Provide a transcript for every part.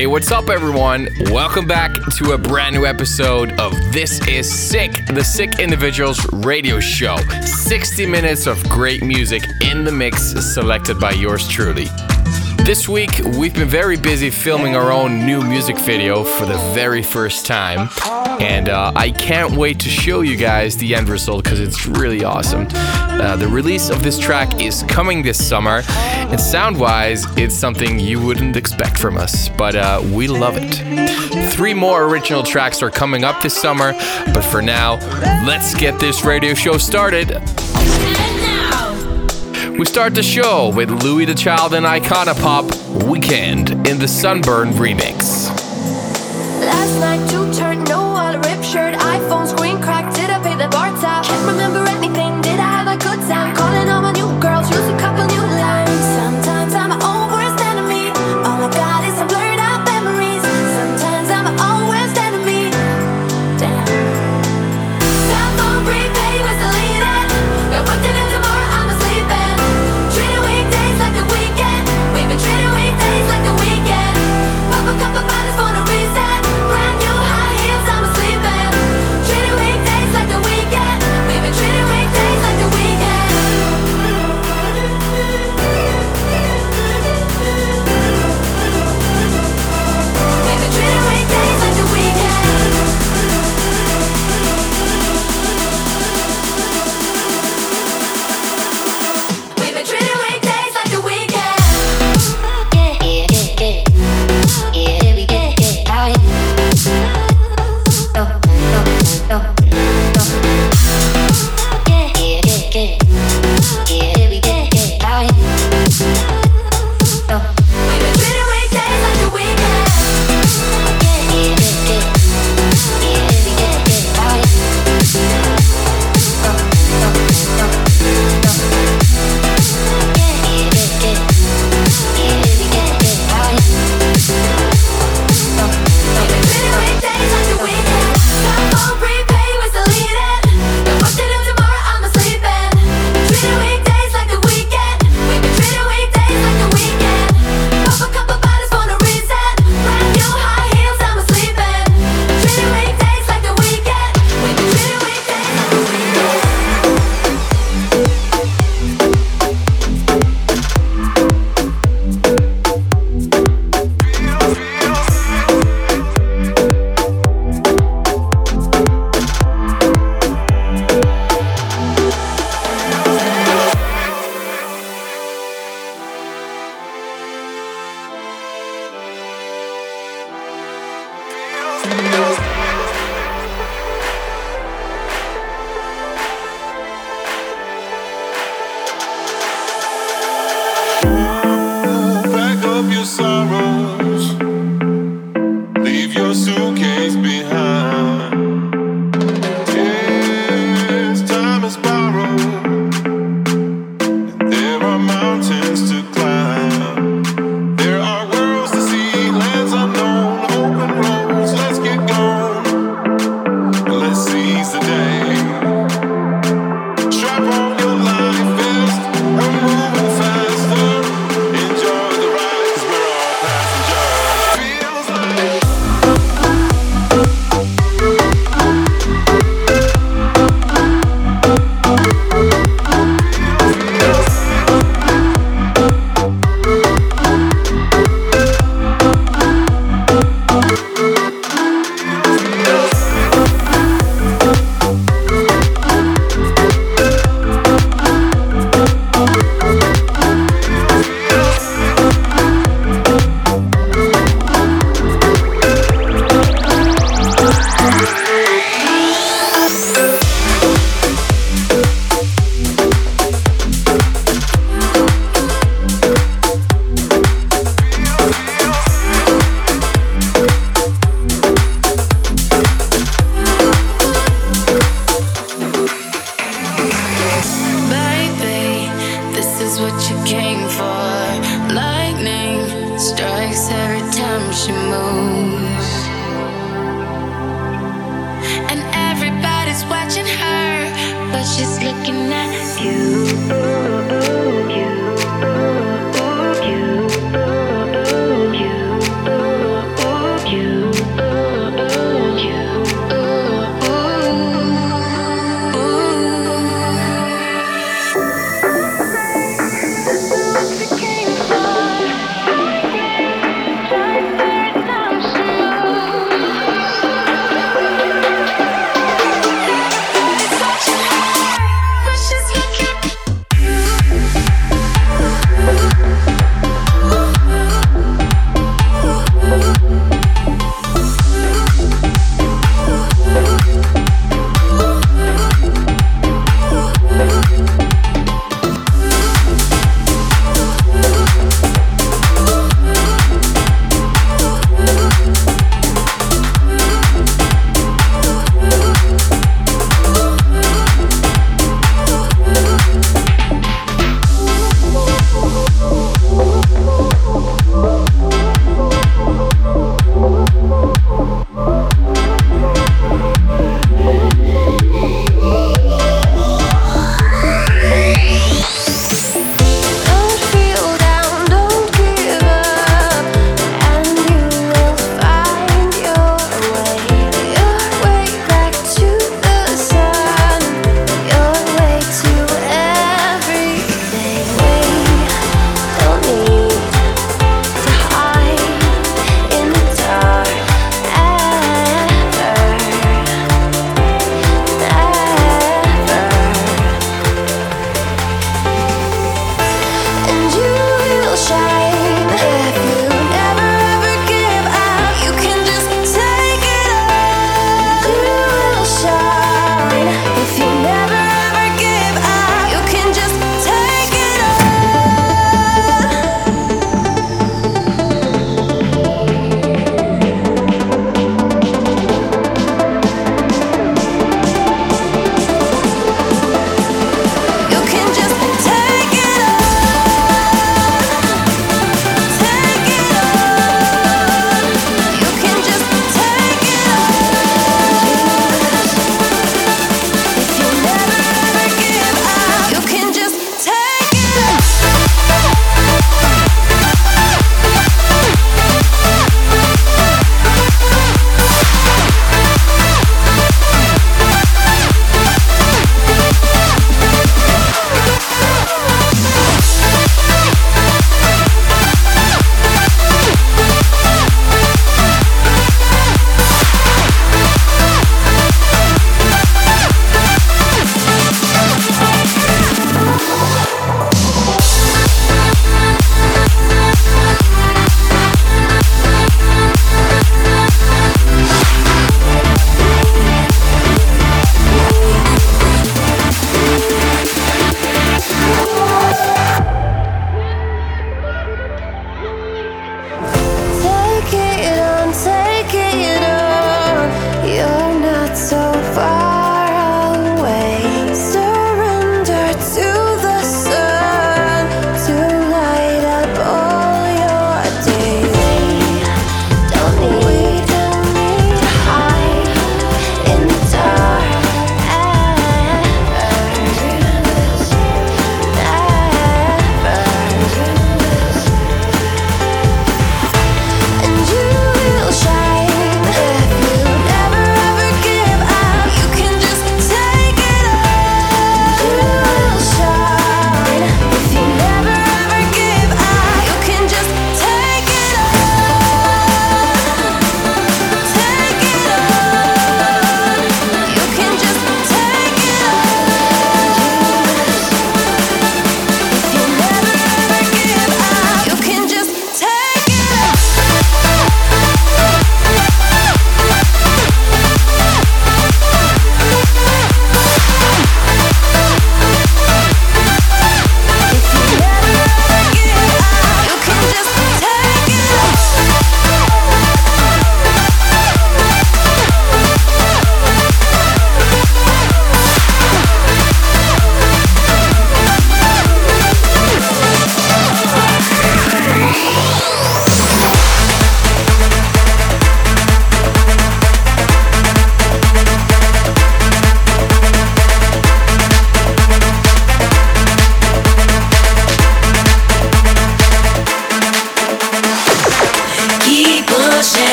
Hey, what's up, everyone? Welcome back to a brand new episode of This Is Sick, the Sick Individuals Radio Show. 60 minutes of great music in the mix selected by yours truly. This week, we've been very busy filming our own new music video for the very first time. And uh, I can't wait to show you guys the end result because it's really awesome. Uh, the release of this track is coming this summer, and sound wise, it's something you wouldn't expect from us, but uh, we love it. Three more original tracks are coming up this summer, but for now, let's get this radio show started. We start the show with Louis the Child and Icona Pop Weekend in the Sunburn remix. Last night you turned no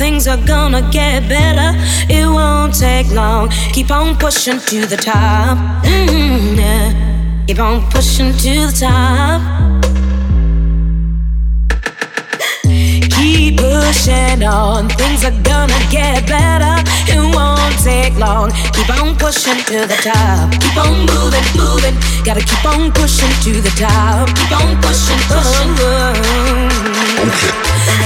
things are gonna get better. It won't take long. Keep on pushing to the top. Mm, yeah. Keep on pushing to the top. Pushing on, things are gonna get better. It won't take long. Keep on pushing to the top. Keep on moving, moving. Gotta keep on pushing to the top. Keep on pushing, pushing.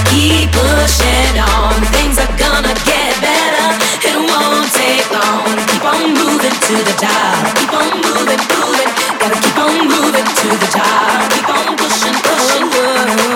Keep pushing on, things are gonna get better. It won't take long. Keep on moving to the top. Keep on moving, moving. Gotta keep on moving to the top. Keep on pushing, pushing. Reach,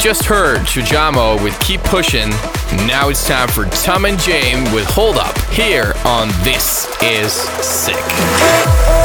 just heard Tujamo with Keep Pushing. Now it's time for Tom and Jame with Hold Up here on This Is Sick.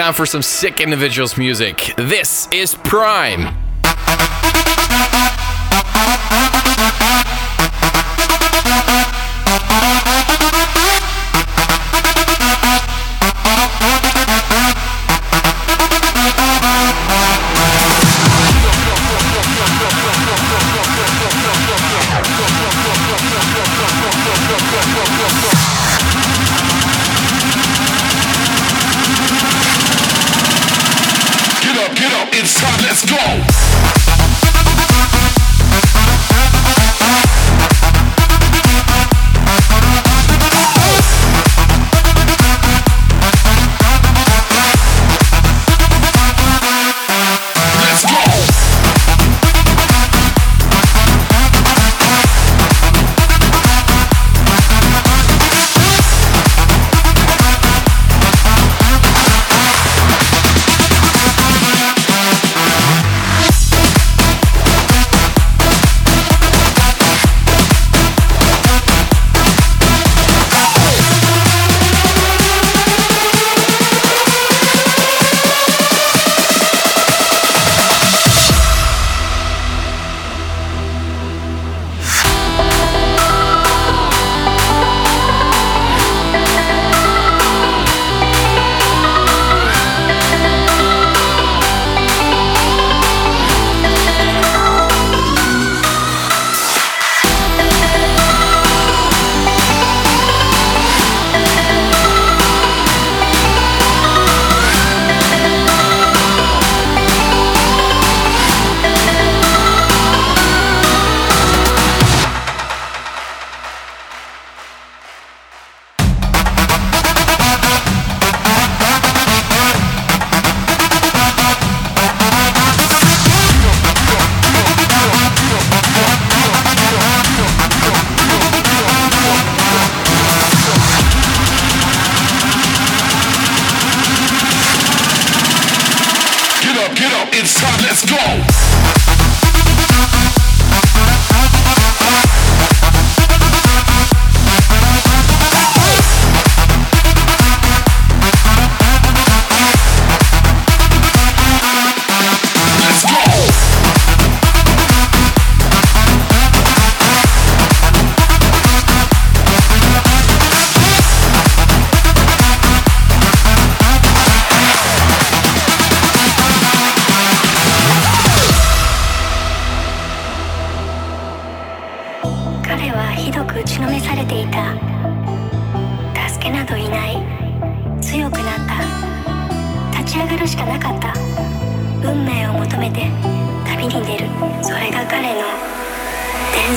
Time for some sick individuals music. This is Prime.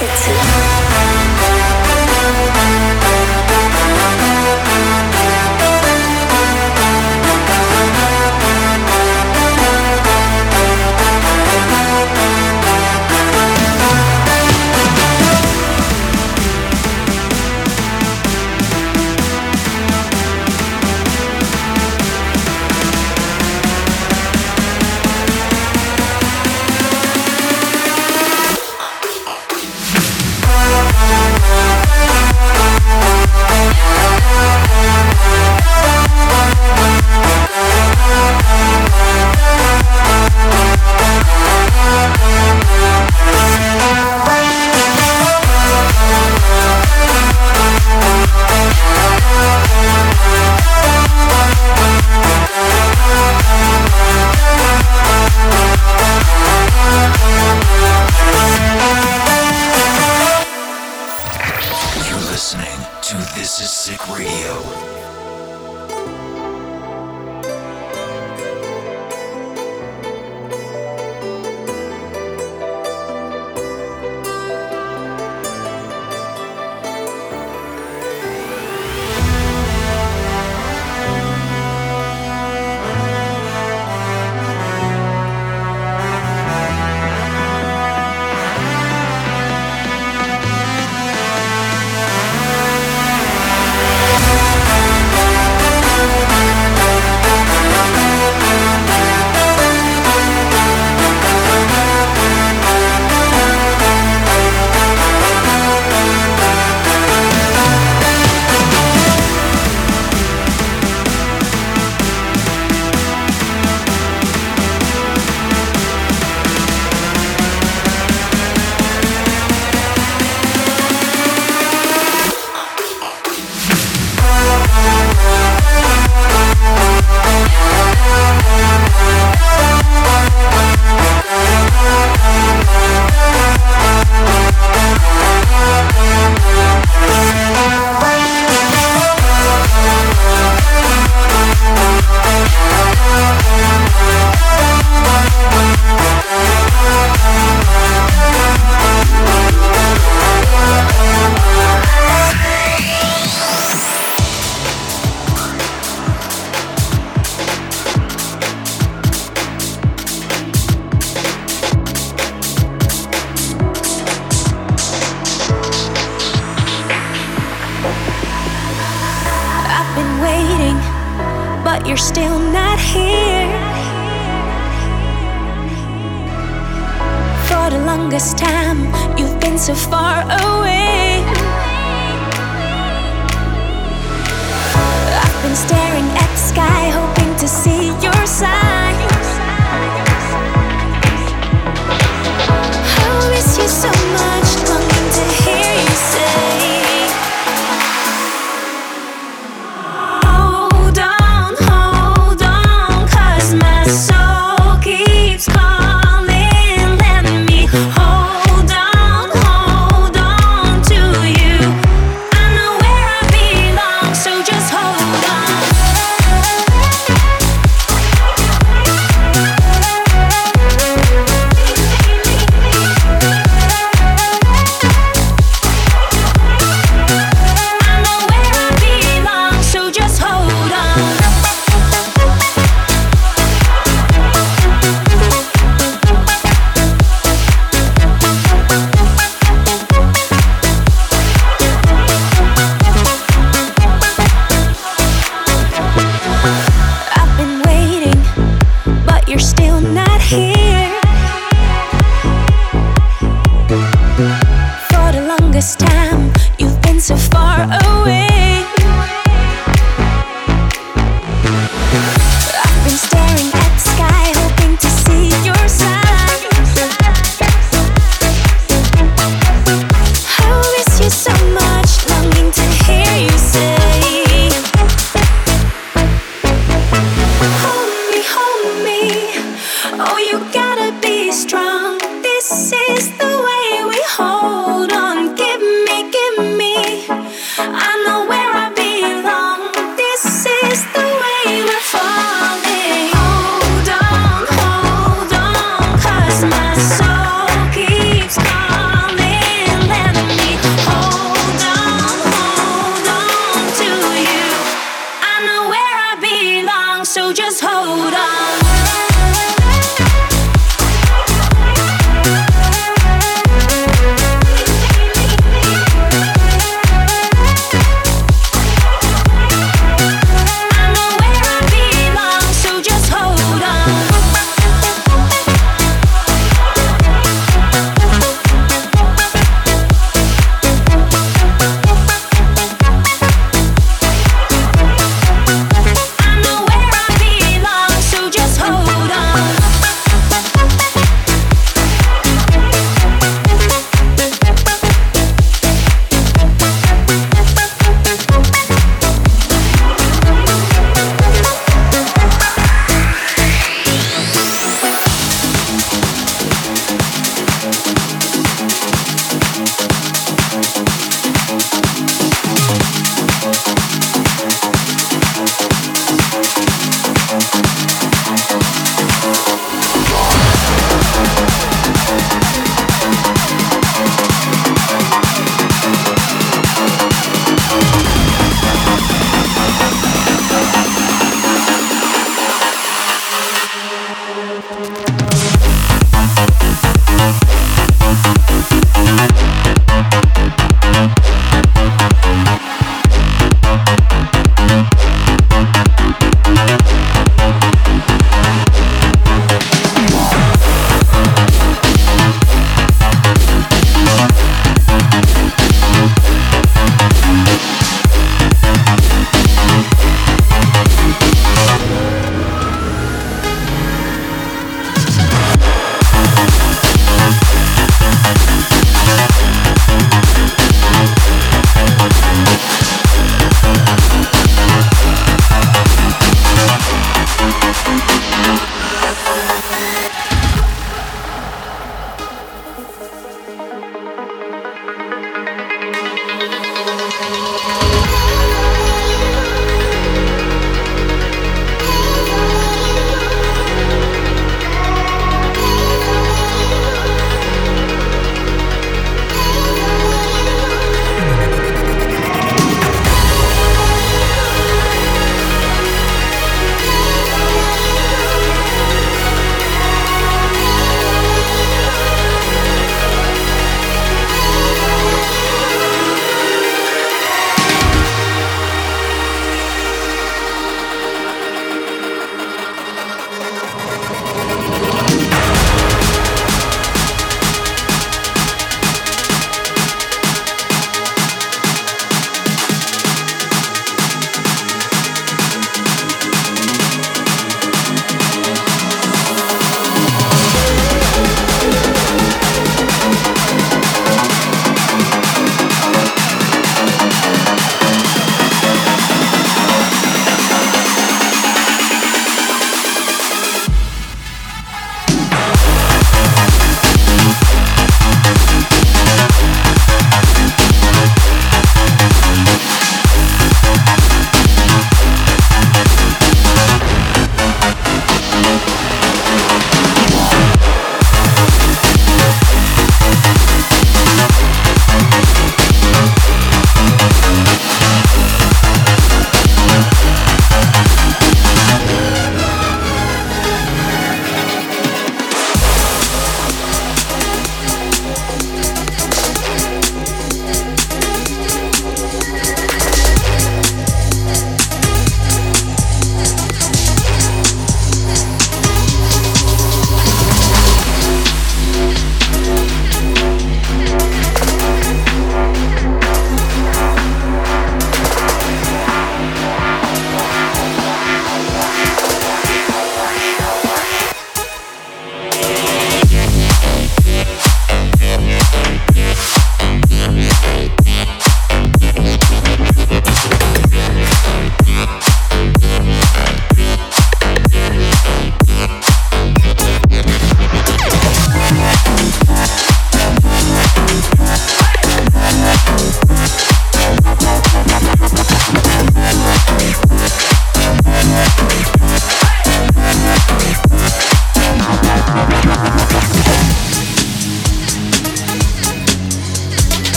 伝説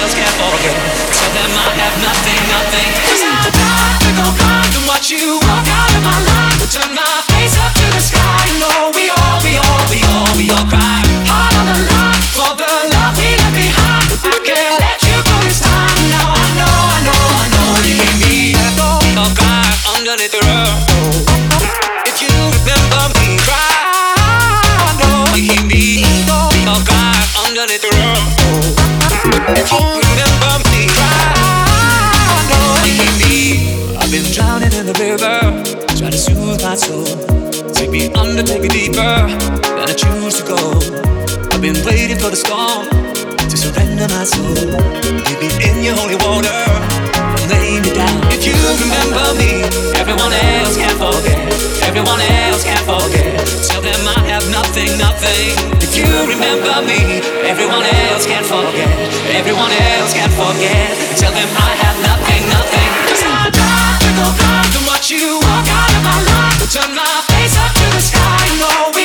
else can forget. Tell them I have nothing, nothing. Cause I tried to go blind and watch you walk out of my life. Turn my face up to the sky. No, we all, we all, we all, we all cry. Heart on the line for the love we left behind. I can't let you go this time. Now I know, I know, I know you hear me. I'll cry underneath the rug. If you remember me, cry. I know you hear me. I'll cry underneath the rug. If you remember me. I know. I've been drowning in the river, trying to soothe my soul. Take me under, take me deeper, and I choose to go. I've been waiting for the storm to surrender my soul. Leave me in your holy water, lay down. If you remember me, everyone else can forget. Everyone else can forget. Tell them I have nothing, nothing. If you remember me, everyone else can forget. Everyone else can forget. Tell them I have nothing, nothing. Cause I tried to go blind and watch you walk out of my life. Turn my face up to the sky. No,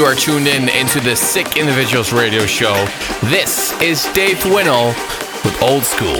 You are tuned in into the Sick Individuals radio show. This is Dave Winnel with Old School.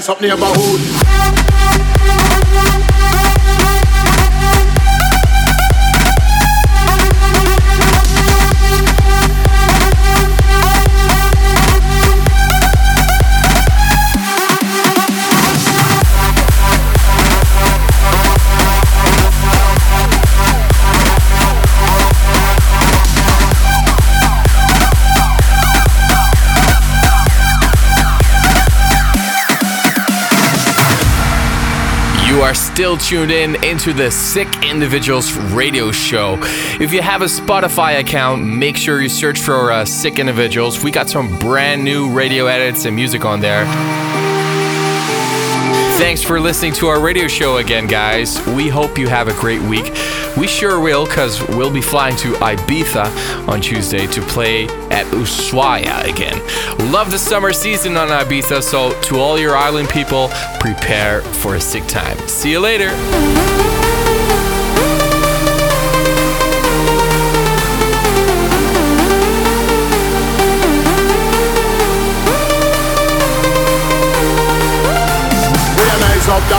Nice up neighborhood. Still tuned in into the Sick Individuals radio show. If you have a Spotify account, make sure you search for uh, Sick Individuals. We got some brand new radio edits and music on there. Thanks for listening to our radio show again, guys. We hope you have a great week. We sure will, because we'll be flying to Ibiza on Tuesday to play at Ushuaia again. Love the summer season on Ibiza, so to all your island people, prepare for a sick time. See you later.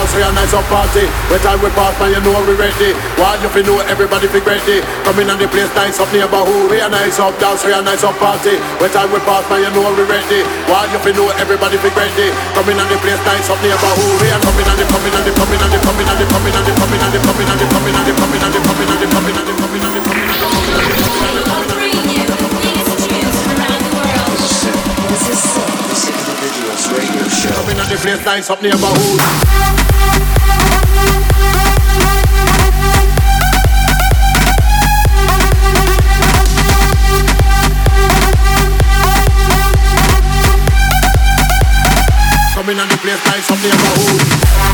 Dance, nice up party. When time we pass, now you know we ready. While you feel know everybody be ready. Coming on the place, nice up neighborhood. Nice up dance, we are nice up party. When time we pass, now you know we ready. While you feel know everybody be ready. Coming on the place, nice up neighborhood. We are coming on the coming on the coming on the coming on the coming on the coming on the coming on the coming on the coming on the coming on the coming on the coming on the coming on the coming on the coming the the the is the radio show. coming on the place, nice up neighborhood. bass line from the hood